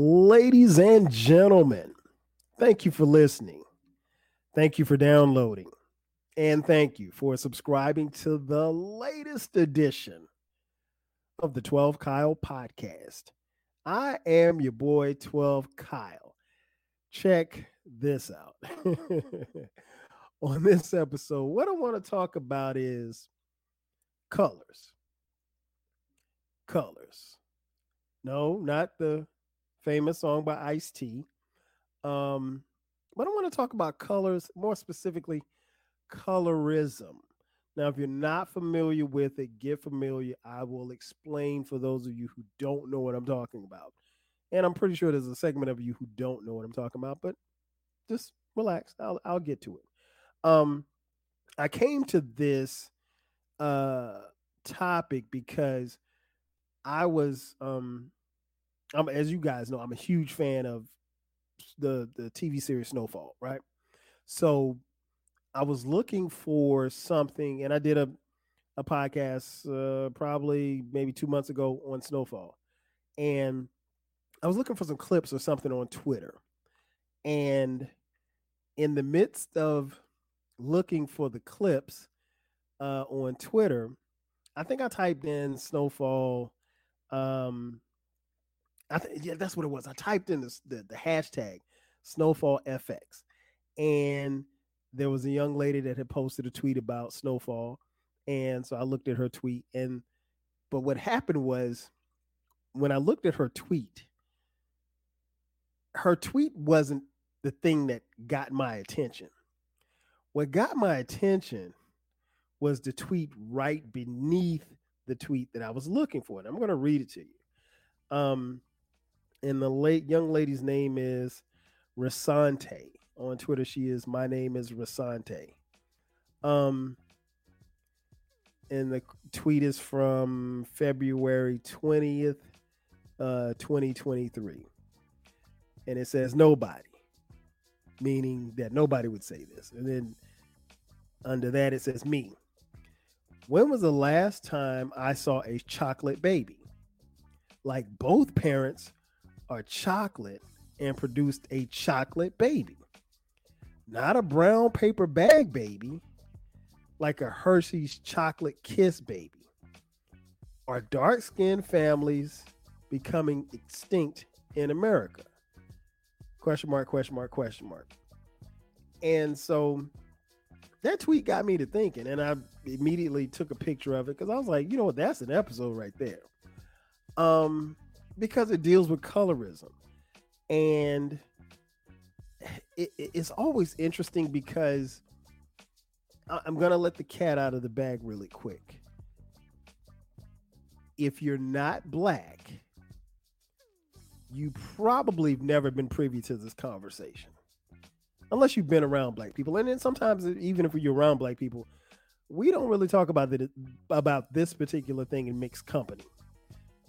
Ladies and gentlemen, thank you for listening. Thank you for downloading. And thank you for subscribing to the latest edition of the 12 Kyle podcast. I am your boy, 12 Kyle. Check this out. On this episode, what I want to talk about is colors. Colors. No, not the famous song by Ice T. Um, but I want to talk about colors, more specifically, colorism. Now, if you're not familiar with it, get familiar. I will explain for those of you who don't know what I'm talking about. And I'm pretty sure there's a segment of you who don't know what I'm talking about, but just relax. I'll I'll get to it. Um I came to this uh topic because I was um I'm as you guys know, I'm a huge fan of the the TV series Snowfall, right? So I was looking for something, and I did a a podcast uh, probably maybe two months ago on Snowfall, and I was looking for some clips or something on Twitter, and in the midst of looking for the clips uh, on Twitter, I think I typed in Snowfall. Um, I yeah, that's what it was. I typed in the, the, the hashtag Snowfall FX, and there was a young lady that had posted a tweet about Snowfall, and so I looked at her tweet, and but what happened was when I looked at her tweet, her tweet wasn't the thing that got my attention. What got my attention was the tweet right beneath the tweet that I was looking for. And I'm going to read it to you. Um, and the late young lady's name is Rasante. On Twitter, she is my name is Rasante. Um, and the tweet is from February 20th, uh, 2023. And it says nobody, meaning that nobody would say this. And then under that, it says me. When was the last time I saw a chocolate baby? Like both parents are chocolate and produced a chocolate baby. Not a brown paper bag baby, like a Hershey's chocolate kiss baby. Are dark skinned families becoming extinct in America? Question mark, question mark, question mark. And so that tweet got me to thinking, and I immediately took a picture of it because I was like, you know what, that's an episode right there. Um, because it deals with colorism. And it, it's always interesting because i'm to let the cat out of the bag really quick. If you're not black you probably have never been privy to this conversation. Unless you've been around black people. And then sometimes even if you're around black people we don't really talk about it about this particular thing in mixed company.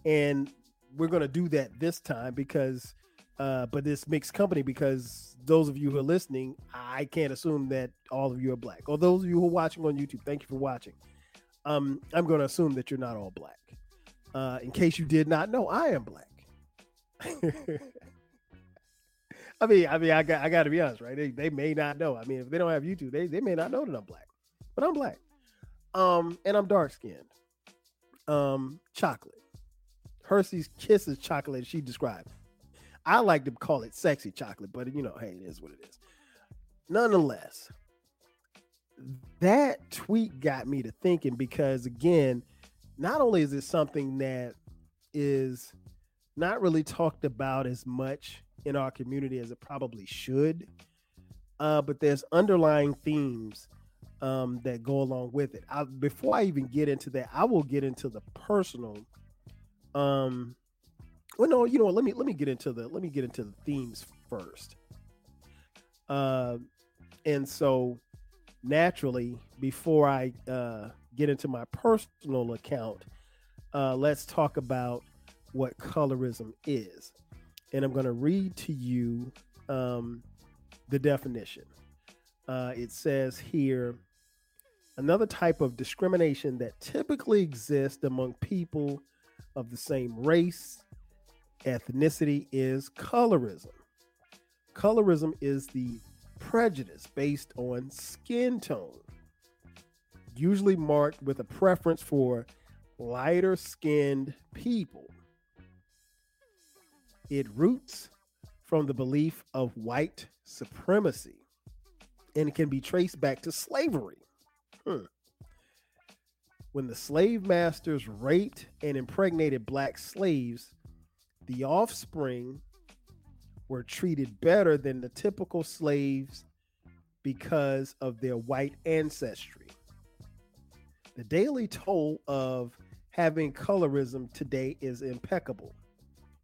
And we're going to do that this time because uh, but this mixed company because those of you who are listening, I can't assume that all of you are black. Or those of you who are watching on YouTube, thank you for watching. Um, I'm going to assume that you're not all black. Uh, in case you did not know, I am black. I mean, I mean, I got, I got to be honest, right? They, they may not know. I mean, if they don't have YouTube, they, they may not know that I'm black, but I'm black. Um, and I'm dark skinned. Um, chocolate. Hershey's Kisses chocolate. She described. I like to call it sexy chocolate, but you know, hey, it is what it is. Nonetheless, that tweet got me to thinking because again, not only is it something that is not really talked about as much in our community as it probably should, uh, but there's underlying themes um, that go along with it. I, before I even get into that, I will get into the personal um well no you know what? Let me let me get into the let me get into the themes first. Uh and so naturally before i uh get into my personal account uh let's talk about what colorism is. And i'm going to read to you um the definition. Uh it says here another type of discrimination that typically exists among people of the same race, ethnicity is colorism. Colorism is the prejudice based on skin tone, usually marked with a preference for lighter skinned people. It roots from the belief of white supremacy and can be traced back to slavery. Hmm. When the slave masters raped and impregnated black slaves, the offspring were treated better than the typical slaves because of their white ancestry. The daily toll of having colorism today is impeccable.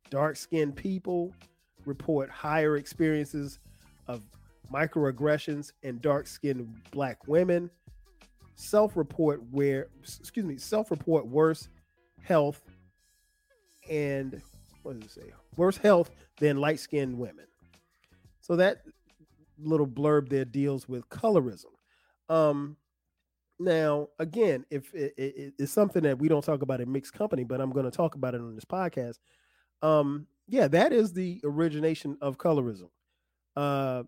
Dark skinned people report higher experiences of microaggressions and dark skinned black women. Self report where, excuse me, self report worse health and what does it say? Worse health than light skinned women. So that little blurb there deals with colorism. Um, now, again, if it, it, it's something that we don't talk about in mixed company, but I'm going to talk about it on this podcast. Um, yeah, that is the origination of colorism uh,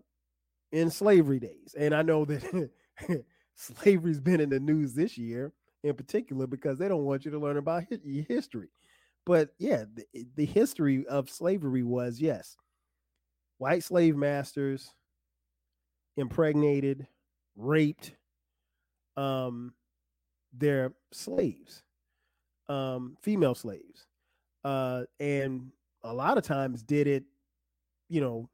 in slavery days. And I know that slavery's been in the news this year in particular because they don't want you to learn about history. But yeah, the, the history of slavery was yes, white slave masters impregnated, raped um, their slaves, um, female slaves, uh, and a lot of times did it, you know,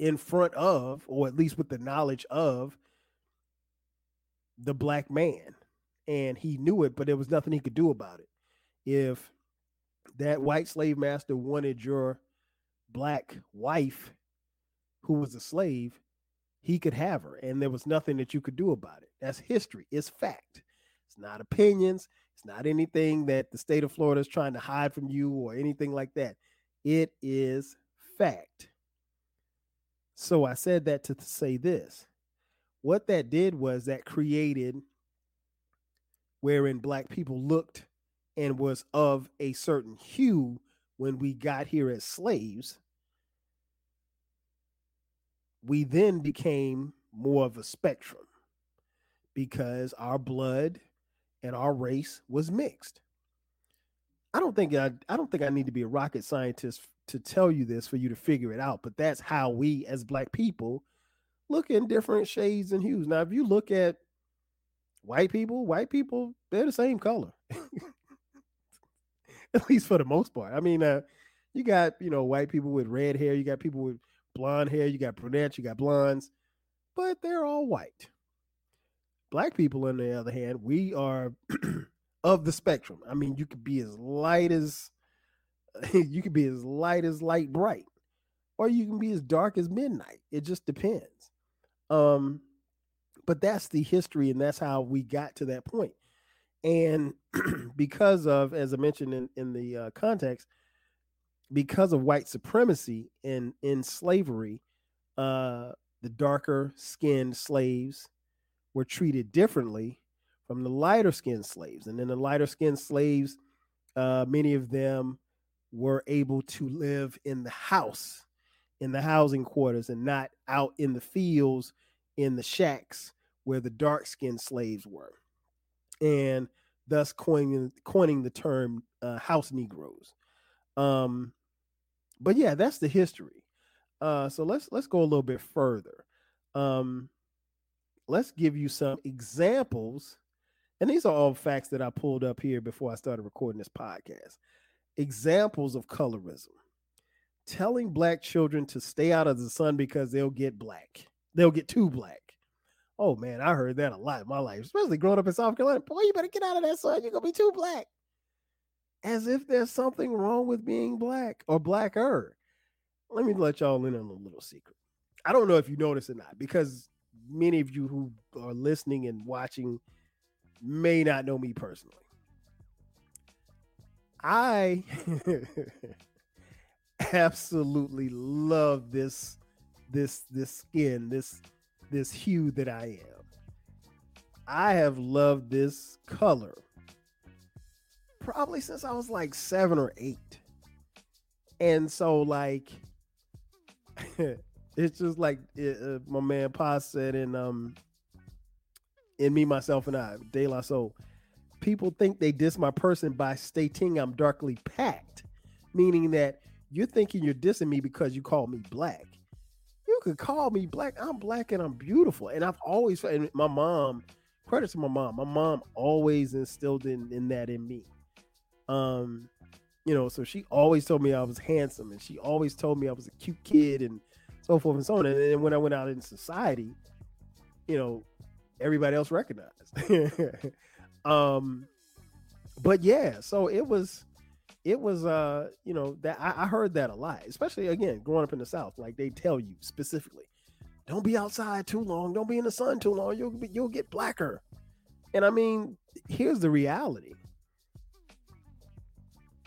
in front of, or at least with the knowledge of, the black man, and he knew it, but there was nothing he could do about it. If that white slave master wanted your black wife, who was a slave, he could have her, and there was nothing that you could do about it. That's history. It's fact. It's not opinions. It's not anything that the state of Florida is trying to hide from you or anything like that. It is fact. So I said that to say this. What that did was that created wherein black people looked and was of a certain hue when we got here as slaves we then became more of a spectrum because our blood and our race was mixed. I don't think I, I don't think I need to be a rocket scientist to tell you this for you to figure it out, but that's how we as black people look in different shades and hues. Now, if you look at white people, white people, they're the same color. at least for the most part. I mean, uh, you got, you know, white people with red hair, you got people with blonde hair, you got brunettes, you got blondes, but they're all white. Black people, on the other hand, we are of the spectrum. I mean, you could be as light as you could be as light as light bright, or you can be as dark as midnight. It just depends. Um, but that's the history, and that's how we got to that point. And because of, as I mentioned in, in the uh, context, because of white supremacy in in slavery, uh, the darker skinned slaves were treated differently from the lighter skinned slaves, and then the lighter skinned slaves, uh, many of them were able to live in the house, in the housing quarters, and not out in the fields, in the shacks where the dark skinned slaves were, and thus coining coining the term uh, house Negroes. Um, but yeah, that's the history. Uh, so let's let's go a little bit further. Um, let's give you some examples, and these are all facts that I pulled up here before I started recording this podcast. Examples of colorism: telling black children to stay out of the sun because they'll get black, they'll get too black. Oh man, I heard that a lot in my life, especially growing up in South Carolina. Boy, you better get out of that sun. You're gonna be too black as if there's something wrong with being black or blacker. Let me let y'all in on a little secret. I don't know if you notice or not, because many of you who are listening and watching may not know me personally. I absolutely love this this this skin, this this hue that I am. I have loved this color probably since I was like seven or eight. And so, like, it's just like it, uh, my man Pa said in um in me, myself, and I, De La Soul. People think they diss my person by stating I'm darkly packed, meaning that you're thinking you're dissing me because you call me black. You could call me black. I'm black and I'm beautiful. And I've always, and my mom, credit to my mom. My mom always instilled in, in that in me. Um, you know, so she always told me I was handsome, and she always told me I was a cute kid, and so forth and so on. And then when I went out in society, you know, everybody else recognized. um, but yeah, so it was, it was, uh, you know, that I, I heard that a lot, especially again growing up in the South. Like they tell you specifically, don't be outside too long, don't be in the sun too long, you'll be, you'll get blacker. And I mean, here's the reality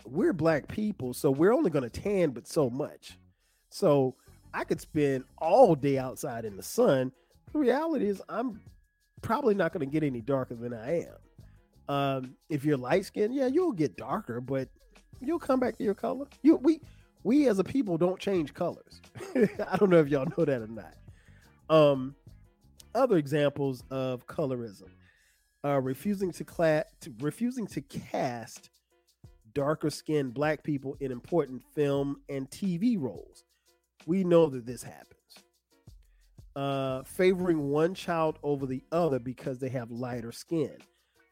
we're black people, so we're only going to tan but so much. So I could spend all day outside in the sun. The reality is, I'm probably not going to get any darker than I am. Um, if you're light skinned, yeah, you'll get darker, but you'll come back to your color. You we we as a people don't change colors. I don't know if y'all know that or not. Um, other examples of colorism: refusing to class, to, refusing to cast darker skinned black people in important film and TV roles. We know that this happens. Uh, favoring one child over the other because they have lighter skin.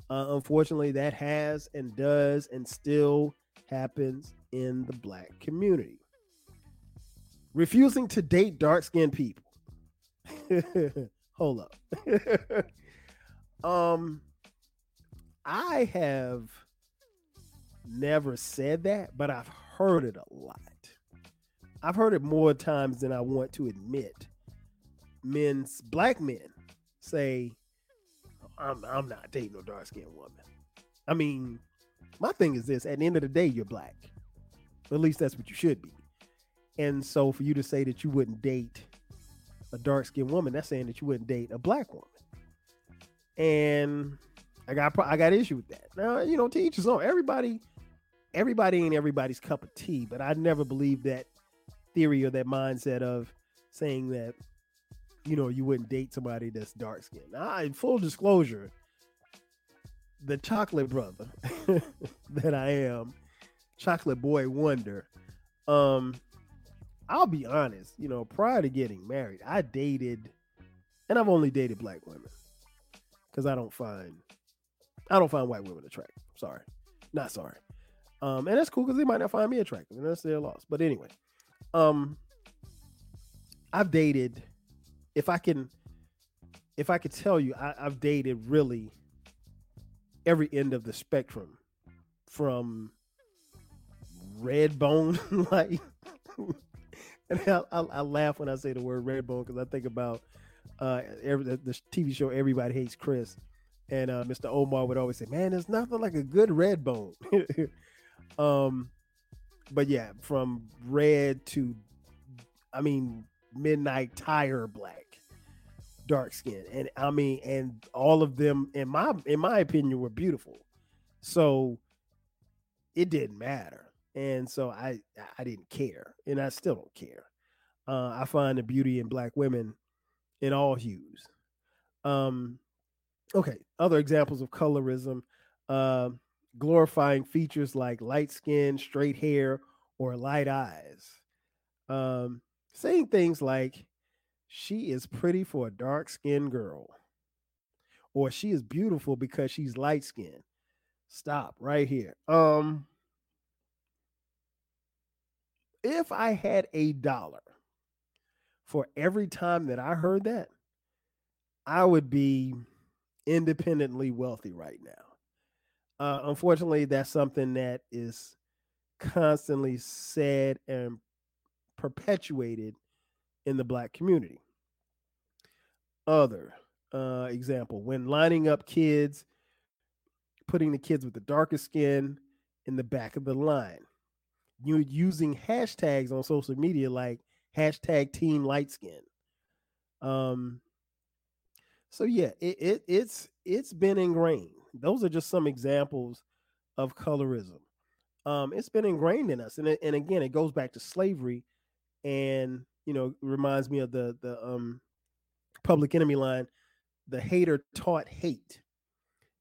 Uh, unfortunately, that has and does and still happens in the black community. Refusing to date dark skinned people. Hold up. um, I have never said that, but I've heard it a lot. I've heard it more times than I want to admit. Men's black men say, I'm, I'm not dating a dark skinned woman. I mean, my thing is this at the end of the day, you're black. At least that's what you should be. And so for you to say that you wouldn't date a dark skinned woman, that's saying that you wouldn't date a black woman. And I got I got issue with that. Now, you know, to each his. Everybody everybody ain't everybody's cup of tea, but I never believed that theory or that mindset of saying that you know you wouldn't date somebody that's dark skinned. I full disclosure, the chocolate brother that I am, chocolate boy wonder. Um, I'll be honest, you know, prior to getting married, I dated, and I've only dated black women because I don't find, I don't find white women attractive. Sorry, not sorry. Um, and that's cool because they might not find me attractive, and that's their loss. But anyway, um, I've dated. If I can, if I could tell you, I, I've dated really every end of the spectrum, from red bone like. and I, I, I, laugh when I say the word red bone because I think about uh, every, the, the TV show Everybody Hates Chris, and uh, Mr. Omar would always say, "Man, there's nothing like a good red bone." Um, but yeah, from red to, I mean, midnight tire black, dark skin, and I mean, and all of them, in my in my opinion, were beautiful. So it didn't matter, and so I I didn't care, and I still don't care. Uh, I find the beauty in black women in all hues. Um, okay, other examples of colorism. Uh, glorifying features like light skin, straight hair, or light eyes. Um, saying things like, she is pretty for a dark skinned girl, or she is beautiful because she's light skinned. Stop right here. Um, if I had a dollar for every time that I heard that, I would be independently wealthy right now. Uh, unfortunately, that's something that is constantly said and perpetuated in the black community. Other uh, example, when lining up kids, putting the kids with the darkest skin in the back of the line. You're using hashtags on social media like hashtag teen light skin. Um, so yeah, it, it it's it's been ingrained those are just some examples of colorism. um, it's been ingrained in us. And it, and again, it goes back to slavery, and you know, reminds me of the the um, Public Enemy line: "The hater taught hate,"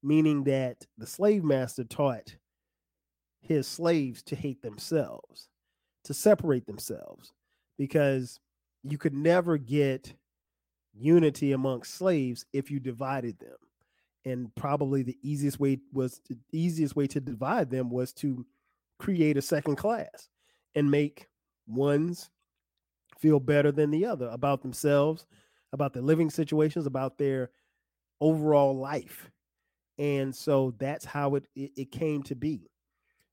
meaning that the slave master taught his slaves to hate themselves, to separate themselves, because you could never get unity amongst slaves if you divided them. And probably the easiest way was the easiest way to divide them was to create a second class and make ones feel better than the other about themselves about their living situations about their overall life. And so that's how it, it, it came to be.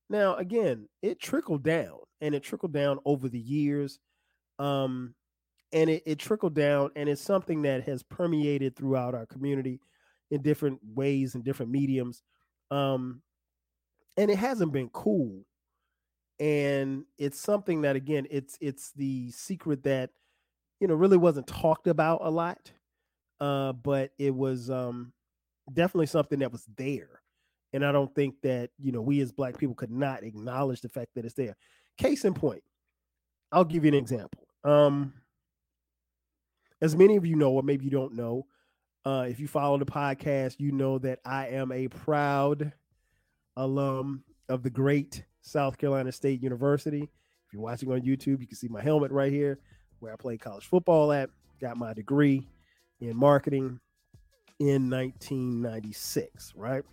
Now again it trickled down and it trickled down over the years um and it, it trickled down and it's something that has permeated throughout our community in different ways and different mediums um and it hasn't been cool and it's something that again it's it's the secret that you know really wasn't talked about a lot uh but it was um definitely something that was there and i don't think that you know we as black people could not acknowledge the fact that it's there. Case in point i'll give you an example. Um as many of you know, or maybe you don't know, uh, if you follow the podcast, you know that I am a proud alum of the great South Carolina State University. If you're watching on YouTube, you can see my helmet right here where I played college football at. Got my degree in marketing in 1996, right?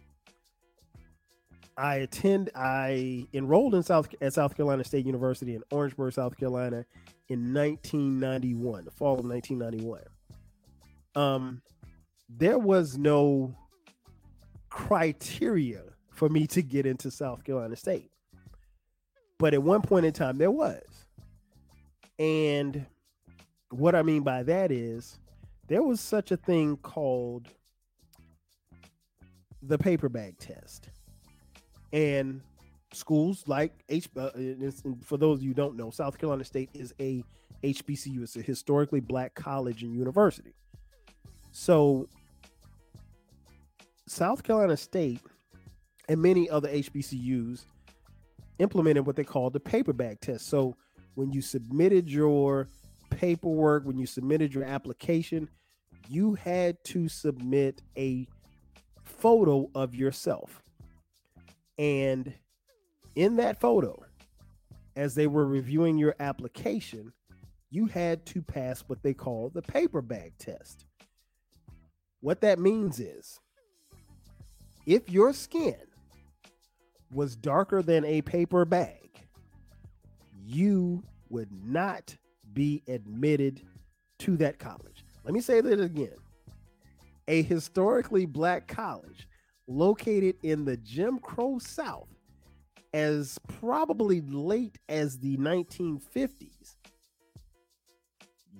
I attend I enrolled in South at South Carolina State University in Orangeburg, South Carolina in 1991, the fall of 1991. Um, there was no criteria for me to get into South Carolina State. But at one point in time, there was. And what I mean by that is there was such a thing called the paper bag test. And schools like H. Uh, for those of you don't know, South Carolina State is a HBCU. It's a historically black college and university. So South Carolina State and many other HBCUs implemented what they call the paper bag test. So when you submitted your paperwork, when you submitted your application, you had to submit a photo of yourself. And in that photo, as they were reviewing your application, you had to pass what they call the paper bag test. What that means is if your skin was darker than a paper bag, you would not be admitted to that college. Let me say that again. A historically black college located in the Jim Crow South as probably late as the 1950s.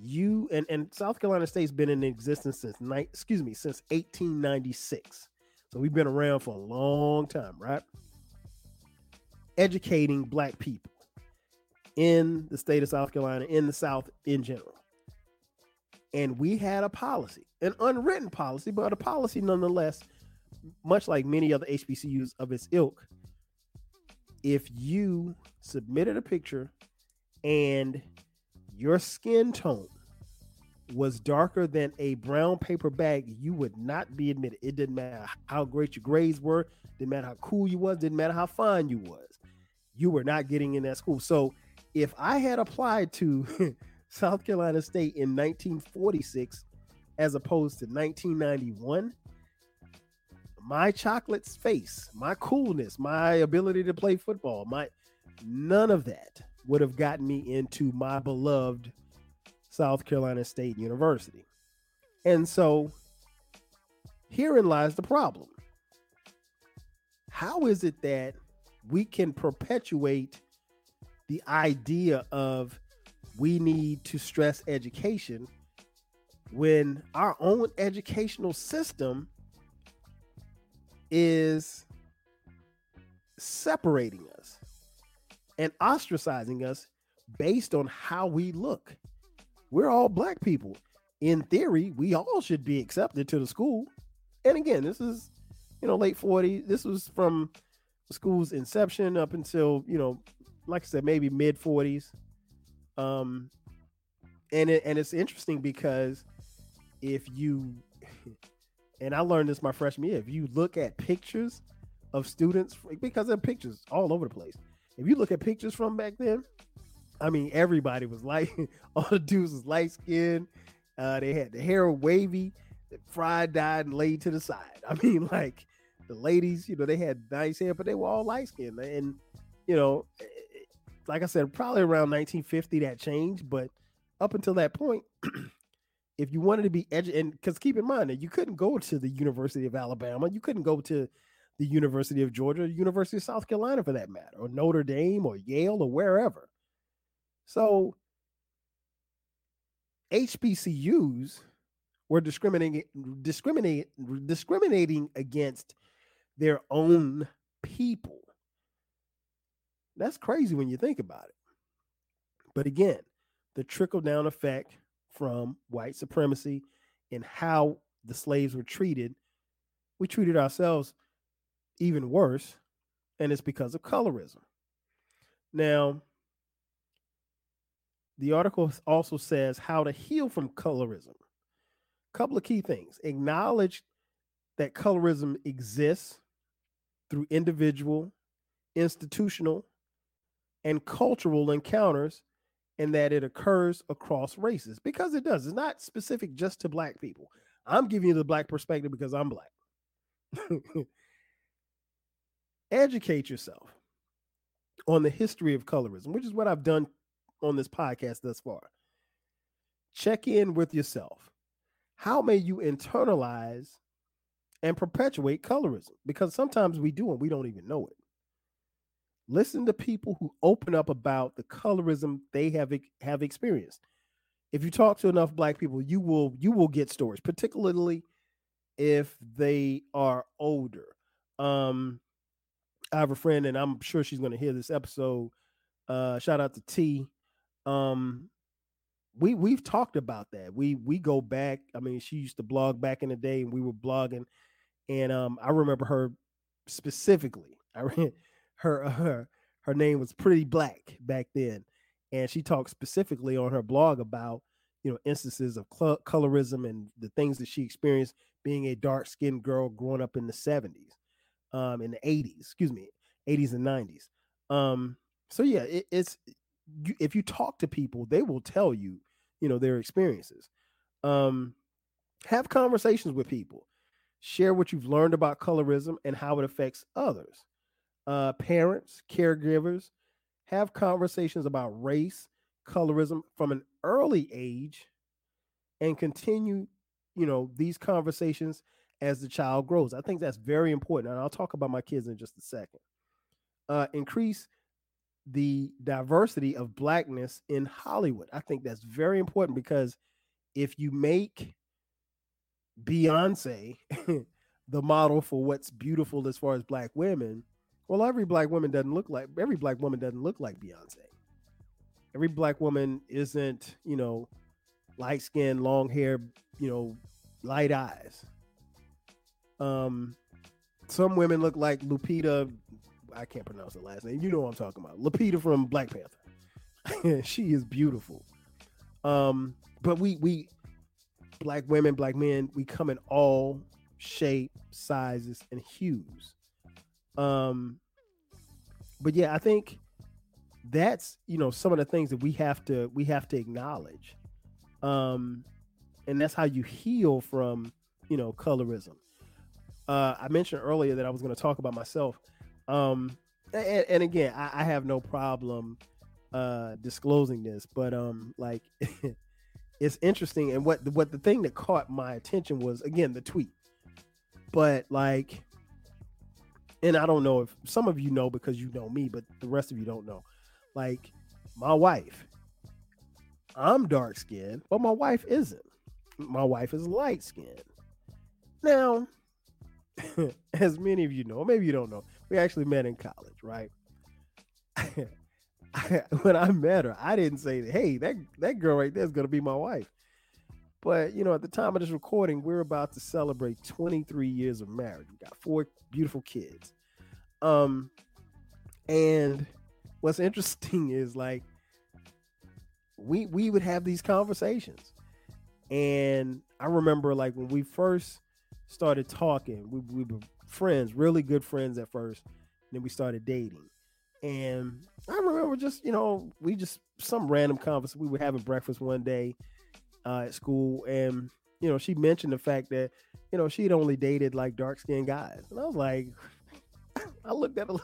You and, and South Carolina State's been in existence since excuse me, since 1896. So we've been around for a long time, right? Educating black people in the state of South Carolina, in the South in general. And we had a policy, an unwritten policy, but a policy nonetheless, much like many other HBCUs of its ilk, if you submitted a picture and your skin tone was darker than a brown paper bag, you would not be admitted. It didn't matter how great your grades were, didn't matter how cool you was, didn't matter how fine you was. You were not getting in that school. So if I had applied to South Carolina State in 1946 as opposed to 1991, my chocolate's face, my coolness, my ability to play football, my none of that would have gotten me into my beloved South Carolina State University. And so herein lies the problem. How is it that we can perpetuate the idea of we need to stress education when our own educational system is separating us and ostracizing us based on how we look. We're all black people. In theory, we all should be accepted to the school. And again, this is, you know, late 40s. This was from school's inception up until you know, like I said, maybe mid forties. Um, and it, and it's interesting because if you and I learned this my freshman year, if you look at pictures of students because there are pictures all over the place. If you look at pictures from back then, I mean everybody was like all the dudes was light skinned. Uh, they had the hair wavy, fried, dyed, and laid to the side. I mean, like the ladies, you know, they had nice hair, but they were all light skinned. And you know, eh, eh, like I said, probably around 1950 that changed, but up until that point, if you wanted to be educated, and because keep in mind that you couldn't go to the University of Alabama, you couldn't go to the University of Georgia, University of South Carolina for that matter, or Notre Dame or Yale or wherever. So HBCUs were discriminating discriminating discriminating against their own people. That's crazy when you think about it. But again, the trickle down effect from white supremacy and how the slaves were treated, we treated ourselves even worse, and it's because of colorism. Now, the article also says how to heal from colorism. A couple of key things acknowledge that colorism exists through individual, institutional, and cultural encounters, and that it occurs across races because it does. It's not specific just to Black people. I'm giving you the Black perspective because I'm Black. educate yourself on the history of colorism, which is what I've done on this podcast thus far. Check in with yourself. How may you internalize and perpetuate colorism? Because sometimes we do and we don't even know it. Listen to people who open up about the colorism they have have experienced. If you talk to enough black people, you will you will get stories, particularly if they are older. Um, I have a friend, and I'm sure she's going to hear this episode. Uh, shout out to T. Um, we we've talked about that. We we go back. I mean, she used to blog back in the day, and we were blogging. And um, I remember her specifically. I her her her name was Pretty Black back then, and she talked specifically on her blog about you know instances of cl- colorism and the things that she experienced being a dark skinned girl growing up in the 70s um, in the 80s, excuse me, 80s and 90s. Um, so yeah, it, it's you, if you talk to people, they will tell you, you know, their experiences. Um, have conversations with people, share what you've learned about colorism and how it affects others. Uh, parents, caregivers, have conversations about race, colorism from an early age, and continue, you know, these conversations as the child grows. I think that's very important. And I'll talk about my kids in just a second. Uh, increase the diversity of blackness in Hollywood. I think that's very important because if you make Beyonce the model for what's beautiful as far as black women, well, every black woman doesn't look like every black woman doesn't look like Beyonce. Every black woman isn't, you know, light skin, long hair, you know, light eyes. Um, some women look like Lupita. I can't pronounce the last name. You know what I'm talking about. Lupita from Black Panther. she is beautiful. Um, but we we black women, black men, we come in all shape, sizes, and hues. Um, but yeah, I think that's you know some of the things that we have to we have to acknowledge. Um, and that's how you heal from you know colorism. Uh, I mentioned earlier that I was going to talk about myself. Um, and, and again, I, I, have no problem uh, disclosing this, but um, like it's interesting. And what what the thing that caught my attention was again the tweet, but like, and I don't know if some of you know because you know me, but the rest of you don't know. Like my wife, I'm dark skinned, but my wife isn't. My wife is light skinned. Now, as many of you know, maybe you don't know, we actually met in college, right? when I met her, I didn't say, "Hey, that that girl right there is going to be my wife." But you know, at the time of this recording, we're about to celebrate 23 years of marriage. We got four beautiful kids. Um, and what's interesting is like we we would have these conversations, and I remember like when we first started talking, we we were friends, really good friends at first. Then we started dating, and I remember just you know we just some random conversation. We were having breakfast one day uh, at school, and you know she mentioned the fact that you know she'd only dated like dark skinned guys, and I was like, I looked at her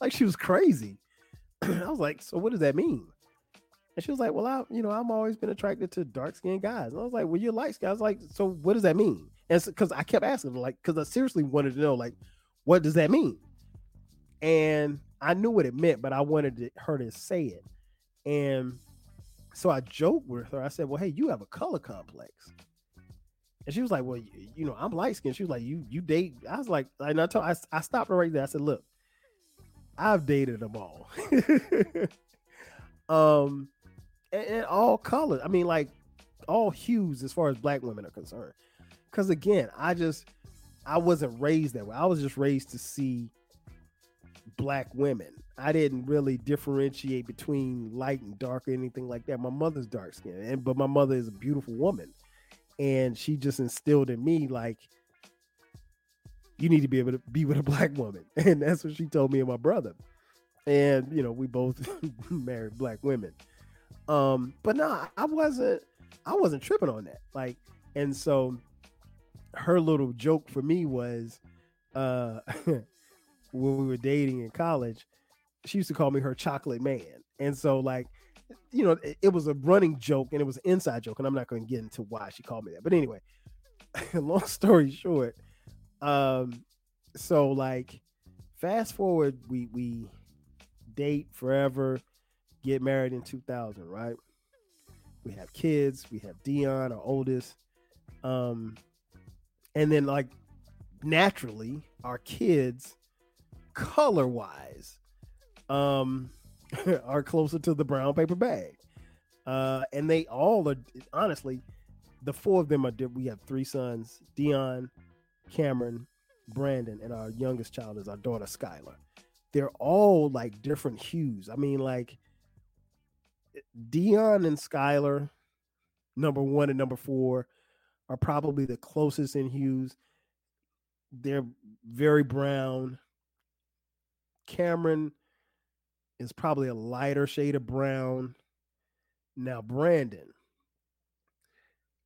like she was crazy. I was like, so what does that mean? And she was like, well, I, you know, I've always been attracted to dark skinned guys. And I was like, well, you're light skinned. I was like, so what does that mean? And because I kept asking like, because I seriously wanted to know, like, what does that mean? And I knew what it meant, but I wanted to, her to say it. And so I joked with her. I said, well, hey, you have a color complex. And she was like, well, you, you know, I'm light skinned. She was like, you, you date. I was like, and I told, I, I stopped her right there. I said, look, I've dated them all. um, and, and all colors. I mean, like all hues as far as black women are concerned. Because again, I just I wasn't raised that way. I was just raised to see black women. I didn't really differentiate between light and dark or anything like that. My mother's dark skin, and but my mother is a beautiful woman, and she just instilled in me like you need to be able to be with a black woman, and that's what she told me and my brother. And you know, we both married black women. Um, but no, I wasn't I wasn't tripping on that. Like, and so her little joke for me was uh when we were dating in college, she used to call me her chocolate man. And so like you know, it, it was a running joke and it was an inside joke, and I'm not going to get into why she called me that. But anyway, long story short, um, so like, fast forward, we we date forever, get married in 2000, right? We have kids. We have Dion, our oldest. Um, and then like naturally, our kids, color wise, um, are closer to the brown paper bag. Uh, and they all are honestly, the four of them are. We have three sons: Dion, Cameron, Brandon, and our youngest child is our daughter Skylar. They're all like different hues. I mean, like Dion and Skylar, number one and number four, are probably the closest in hues. They're very brown. Cameron is probably a lighter shade of brown. Now, Brandon.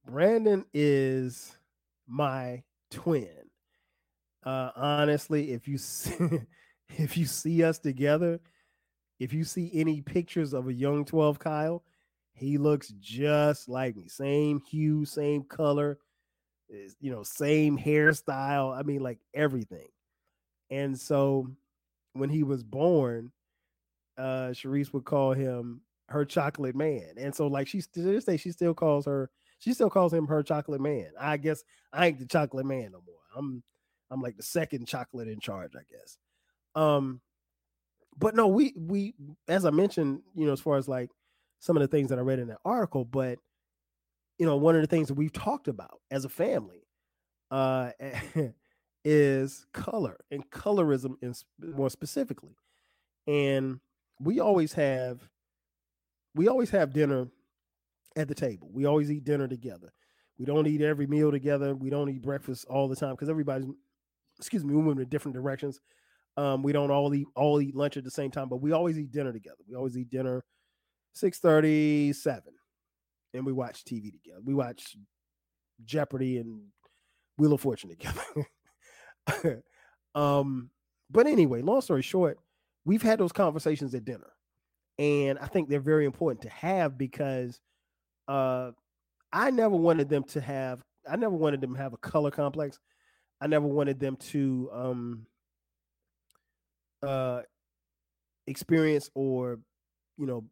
Brandon is my twin. Uh, honestly, if you see, if you see us together, if you see any pictures of a young 12 Kyle, he looks just like me. Same hue, same color, you know, same hairstyle. I mean, like everything. And so when he was born, uh Sharice would call him her chocolate man. And so like she to this day, she still calls her, she still calls him her chocolate man. I guess I ain't the chocolate man no more. I'm I'm like the second chocolate in charge, I guess. Um but no, we we as I mentioned, you know, as far as like some of the things that I read in that article, but you know, one of the things that we've talked about as a family uh is color and colorism in more specifically. And we always have we always have dinner at the table. We always eat dinner together. We don't eat every meal together. We don't eat breakfast all the time because everybody's excuse me, moving in different directions. Um, we don't all eat all eat lunch at the same time, but we always eat dinner together. We always eat dinner 6:37 and we watch TV together. We watch Jeopardy and Wheel of Fortune together. um, but anyway, long story short, we've had those conversations at dinner. And I think they're very important to have because uh I never wanted them to have I never wanted them to have a color complex. I never wanted them to um uh experience or you know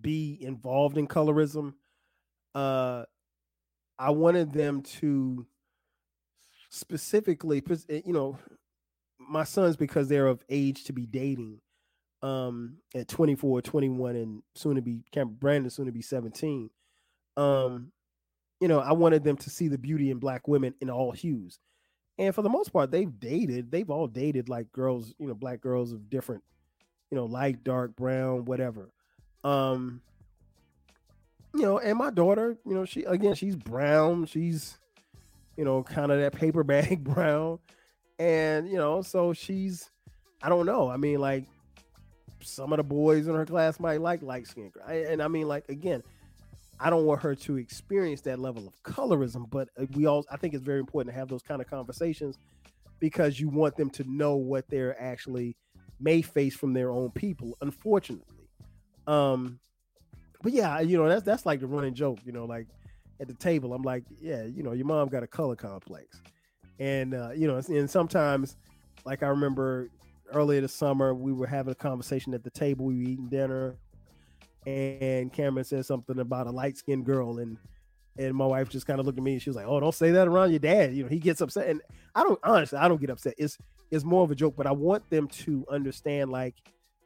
be involved in colorism uh i wanted them to specifically eh, you know my sons because they're of age to be dating um at 24 21 and soon to be brandon soon to be 17 um you know i wanted them to see the beauty in black women in all hues And for the most part, they've dated. They've all dated like girls, you know, black girls of different, you know, light, dark, brown, whatever. Um, you know, and my daughter, you know, she again, she's brown. She's, you know, kind of that paper bag brown, and you know, so she's, I don't know. I mean, like some of the boys in her class might like light skin, and I mean, like again, I don't want her to experience that level of colorism, but uh, we all I think it's very important to have those kind of conversations because you want them to know what they're actually may face from their own people, unfortunately. Um but yeah, you know, that's that's like the running joke, you know, like at the table, I'm like, yeah, you know, your mom got a color complex. And uh, you know, and sometimes like I remember earlier this summer, we were having a conversation at the table, we were eating dinner, and Cameron said something about a light skinned girl, and and my wife just kind of looked at me and she was like, "Oh, don't say that around your dad." You know, he gets upset, and I don't honestly, I don't get upset. It's it's more of a joke, but I want them to understand like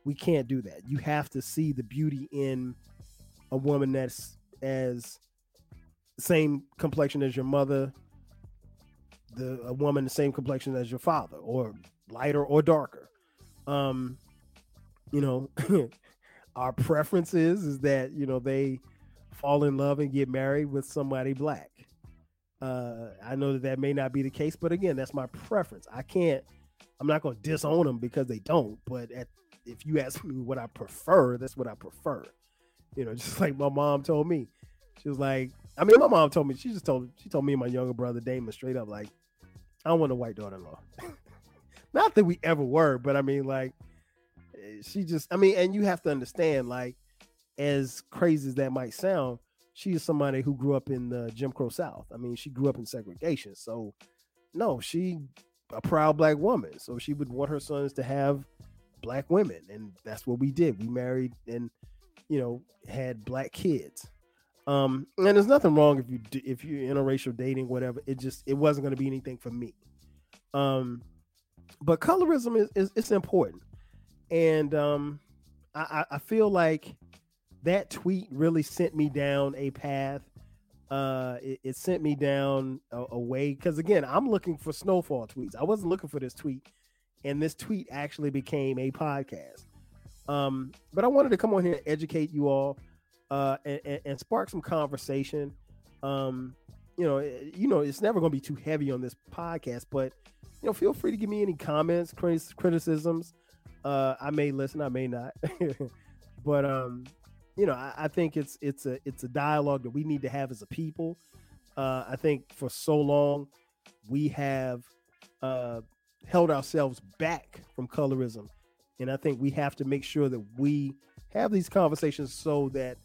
we can't do that. You have to see the beauty in a woman that's as same complexion as your mother, the a woman the same complexion as your father, or lighter or darker. Um, you know, our preference is is that you know they fall in love and get married with somebody black. Uh, I know that that may not be the case, but again, that's my preference. I can't. I'm not going to disown them because they don't. But at, if you ask me what I prefer, that's what I prefer. You know, just like my mom told me. She was like, I mean, my mom told me. She just told she told me and my younger brother Damon straight up like, I don't want a white daughter-in-law. not that we ever were, but I mean, like, she just, I mean, and you have to understand, like, as crazy as that might sound, she is somebody who grew up in the Jim Crow South. I mean, she grew up in segregation. So, no, she a proud black woman. So she would want her sons to have black women, and that's what we did. We married and you know had black kids. Um, and there's nothing wrong if you if you're interracial dating, whatever. It just it wasn't going to be anything for me. Um, but colorism is, is it's important and um, I, I feel like that tweet really sent me down a path. Uh, it, it sent me down a, a way because again, I'm looking for snowfall tweets. I wasn't looking for this tweet, and this tweet actually became a podcast. Um, but I wanted to come on here and educate you all, uh, and, and, and spark some conversation. Um, you know, eh, you know, it's never going to be too heavy on this podcast, but you know, feel free to give me any comments, criticisms. Uh, I may listen, I may not, but um, you know, I, I, think it's it's a it's a dialogue that we need to have as a people. Uh, I think for so long we have uh, held ourselves back from colorism, and I think we have to make sure that we have these conversations so that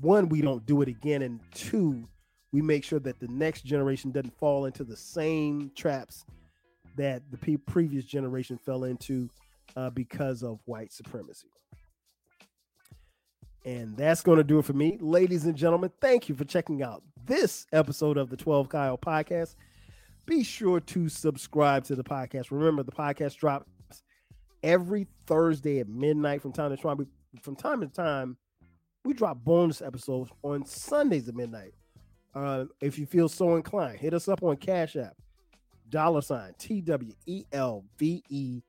one, we don't do it again, and two, we make sure that the next generation doesn't fall into the same traps that the pe- previous generation fell into uh, because of white supremacy. And that's going to do it for me. Ladies and gentlemen, thank you for checking out this episode of the 12 Kyle podcast. Be sure to subscribe to the podcast. Remember, the podcast drops every Thursday at midnight from time to time. From time to time, we drop bonus episodes on Sundays at midnight. Uh, if you feel so inclined, hit us up on Cash App dollar sign T W E L V E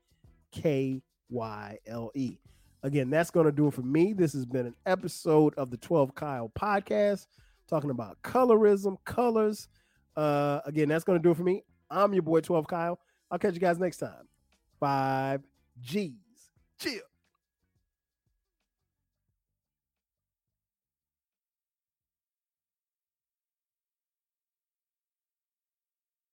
K Y L E. Again, that's going to do it for me. This has been an episode of the 12 Kyle podcast talking about colorism, colors. Uh, again, that's going to do it for me. I'm your boy 12 Kyle. I'll catch you guys next time. Five G's. Chill.